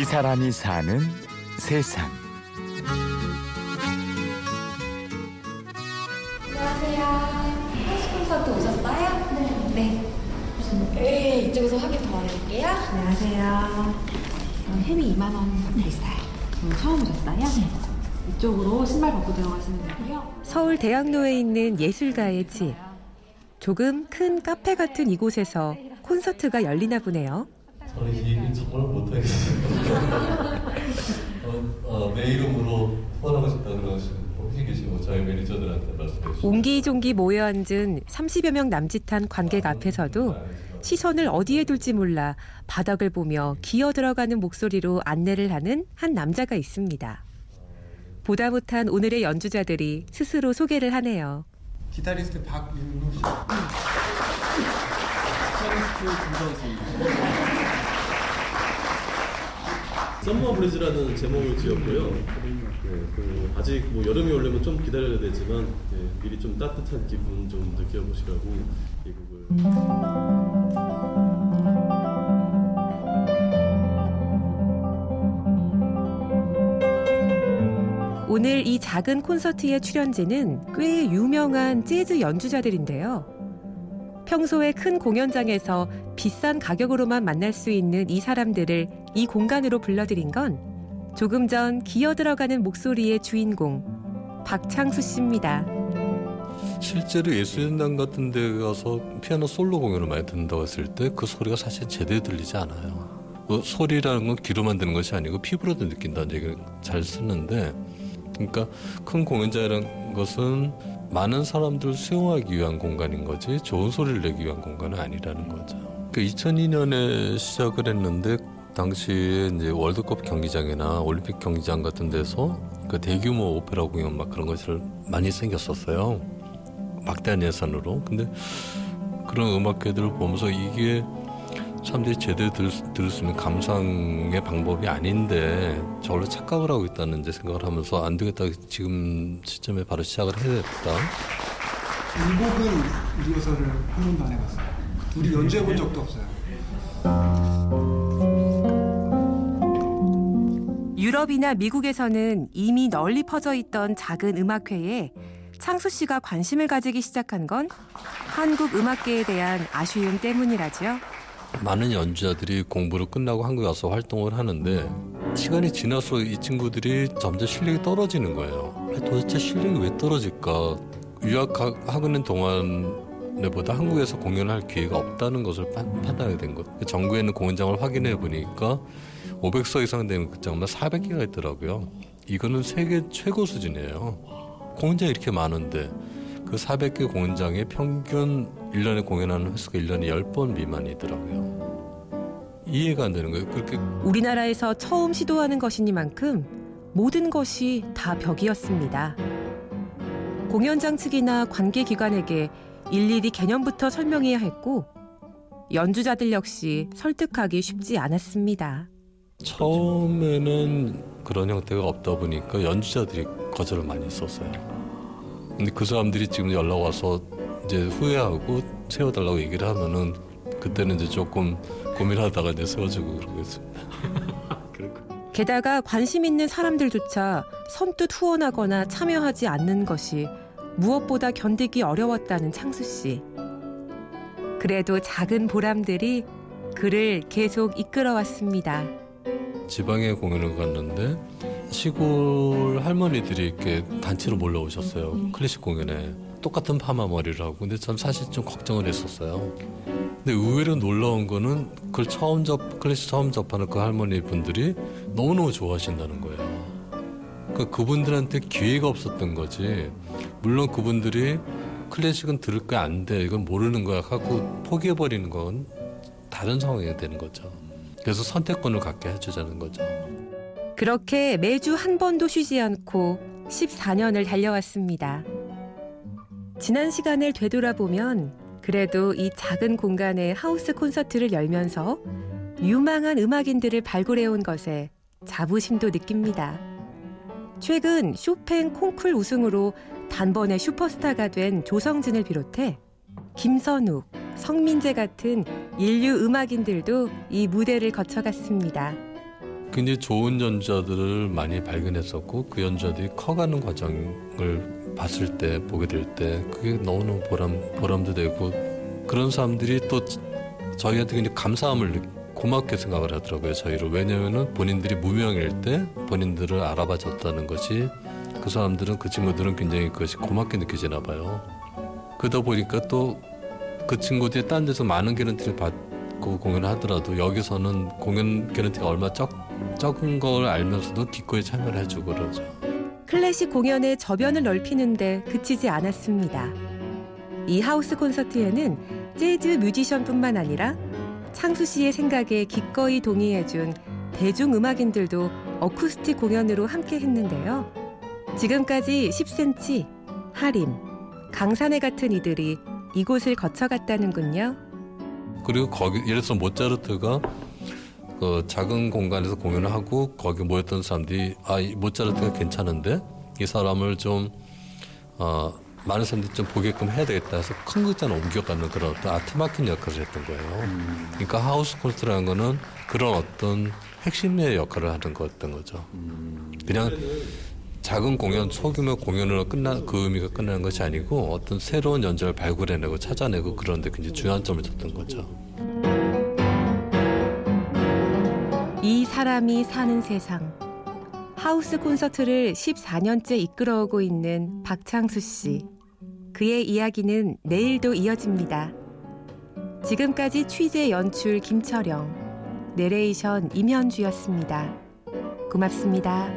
이 사람이 사는 세상. 안녕하세요. 하우스 콘서트 오셨어요? 네. 네. 네, 이쪽에서 확인 도와드릴게요. 안녕하세요. 저는 햄이 2만 원 받고 있어요. 오늘 처음 오셨어요? 네. 이쪽으로 신발 벗고 들어가시면 되고요. 서울 대학로에 있는 예술가의 집. 조금 큰 카페 같은 이곳에서 콘서트가 열리나 보네요. 저는 이 얘기는 정말 못하겠어요. 어, 어, 내 이름으로 후원하고 싶다 그러시는 혹시 계시고 저희 매니저들한테 말씀해 주시죠. 옹기종기 모여 앉은 30여 명 남짓한 관객 앞에서도 시선을 어디에 둘지 몰라 바닥을 보며 기어 들어가는 목소리로 안내를 하는 한 남자가 있습니다. 보다 못한 오늘의 연주자들이 스스로 소개를 하네요. 기타리스트 박윤우 씨. 피아니스트 김성수. Summer Breeze라는 제목을 지었고요. 네, 그 아직 뭐 여름이 오려면 좀 기다려야 되지만 네, 미리 좀 따뜻한 기분 좀 느껴보시라고 이 곡을. 오늘 이 작은 콘서트의 출연진은 꽤 유명한 재즈 연주자들인데요. 평소에 큰 공연장에서 비싼 가격으로만 만날 수 있는 이 사람들을 이 공간으로 불러들인 건 조금 전 기어 들어가는 목소리의 주인공 박창수 씨입니다. 실제로 예술전당 같은 데 가서 피아노 솔로 공연을 많이 듣는다고 했을 때 그 소리가 사실 제대로 들리지 않아요. 그 소리라는 건 귀로만 듣는 것이 아니고 피부로도 느낀다는 얘기를 잘 쓰는데 그러니까 큰 공연장이라는 것은 많은 사람들을 수용하기 위한 공간인 거지 좋은 소리를 내기 위한 공간은 아니라는 거죠. 그 2002년에 시작을 했는데 당시에 이제 월드컵 경기장이나 올림픽 경기장 같은 데서 그 대규모 오페라 공연 막 그런 것을 많이 생겼었어요. 막대한 예산으로. 근데 그런 음악회들을 보면서 이게 사람들이 제대로 들, 들을 수 있는 감상의 방법이 아닌데 저걸로 착각을 하고 있다는 이제 생각을 하면서 안 되겠다 지금 시점에 바로 시작을 해야 되겠다. 이 곡은 리허설을 한 번도 안 해봤어요. 둘이 연주해 본 적도 없어요. 유럽이나 미국에서는 이미 널리 퍼져 있던 작은 음악회에 창수 씨가 관심을 가지기 시작한 건 한국 음악계에 대한 아쉬움 때문이라죠. 많은 연주자들이 공부를 끝나고 한국에 와서 활동을 하는데 시간이 지나서 이 친구들이 점점 실력이 떨어지는 거예요. 도대체 실력이 왜 떨어질까? 유학하고 있는 동안에보다 한국에서 공연할 기회가 없다는 것을 판, 판단하게 된 것. 전국에 있는 공연장을 확인해 보니까 500서 이상 되는 극장만 400개가 있더라고요. 이거는 세계 최고 수준이에요. 공연장이 이렇게 많은데 그 400개 공연장의 평균 1년에 공연하는 횟수가 1년에 10번 미만이더라고요. 이해가 안 되는 거예요. 그렇게 우리나라에서 처음 시도하는 것이니만큼 모든 것이 다 벽이었습니다. 공연장 측이나 관계 기관에게 일일이 개념부터 설명해야 했고 연주자들 역시 설득하기 쉽지 않았습니다. 처음에는 그런 형태가 없다 보니까 연주자들이 거절을 많이 했었어요. 근데 그 사람들이 지금 연락 와서 이제 후회하고 세워달라고 얘기를 하면은 그때는 이제 조금 고민하다가 이제 세워주고 그러겠습니다. 게다가 관심 있는 사람들조차 선뜻 후원하거나 참여하지 않는 것이 무엇보다 견디기 어려웠다는 창수 씨. 그래도 작은 보람들이 그를 계속 이끌어왔습니다. 지방에 공연을 갔는데 시골 할머니들이 이렇게 단체로 몰려 오셨어요. 클래식 공연에 똑같은 파마 머리를 하고 근데 전 사실 좀 걱정을 했었어요. 근데 의외로 놀라운 거는 그걸 처음 접 클래식 처음 접하는 그 할머니 분들이 너무너무 좋아하신다는 거예요. 그러니까 그분들한테 기회가 없었던 거지. 물론 그분들이 클래식은 들을 게안 돼. 이건 모르는 거야 하고 포기해 버리는 건 다른 상황이 되는 거죠. 그래서 선택권을 갖게 해주자는 거죠. 그렇게 매주 한 번도 쉬지 않고 14년을 달려왔습니다. 지난 시간을 되돌아보면 그래도 이 작은 공간에 하우스 콘서트를 열면서 유망한 음악인들을 발굴해온 것에 자부심도 느낍니다. 최근 쇼팽 콩쿨 우승으로 단번에 슈퍼스타가 된 조성진을 비롯해 김선욱, 성민재 같은 인류 음악인들도 이 무대를 거쳐갔습니다. 굉장히 좋은 연주자들을 많이 발견했었고 그 연주자들이 커가는 과정을 봤을 때 보게 될 때 그게 너무너무 보람 보람도 되고 그런 사람들이 또 저희한테 굉장히 감사함을 느- 고맙게 생각을 하더라고요 저희를 왜냐면은 본인들이 무명일 때 본인들을 알아봐 줬다는 것이 그 사람들은 그 친구들은 굉장히 그것이 고맙게 느껴지나 봐요. 그러다 보니까 또 그 친구들이 딴 데서 많은 개런티를 받고 공연을 하더라도 여기서는 공연 개런티가 얼마 적 적은 걸 알면서도 기꺼이 참여를 해주고 그러죠. 클래식 공연의 저변을 넓히는데 그치지 않았습니다. 이 하우스 콘서트에는 재즈 뮤지션뿐만 아니라 창수 씨의 생각에 기꺼이 동의해준 대중음악인들도 어쿠스틱 공연으로 함께 했는데요. 지금까지 10cm, 하림, 강산에 같은 이들이 이곳을 거쳐갔다는군요. 그리고 거기 예를 들어서 모차르트가 그 작은 공간에서 공연을 하고 거기 모였던 사람들이 아이 모차르트가 괜찮은데 이 사람을 좀 어, 많은 사람들이 좀 보게끔 해야 되겠다 해서 큰 극장을 옮겨가는 그런 어떤 아트마켓 역할을 했던 거예요. 그러니까 하우스 콘서트라는 거는 그런 어떤 핵심의 역할을 하는 거였던 거죠. 그냥 작은 공연, 소규모 공연으로 끝나 그 의미가 끝나는 것이 아니고 어떤 새로운 연주를 발굴해내고 찾아내고 그런데 굉장히 중요한 점을 줬던 거죠. 이 사람이 사는 세상. 하우스 콘서트를 14년째 이끌어오고 있는 박창수 씨. 그의 이야기는 내일도 이어집니다. 지금까지 취재 연출 김철영, 내레이션 임현주였습니다. 고맙습니다.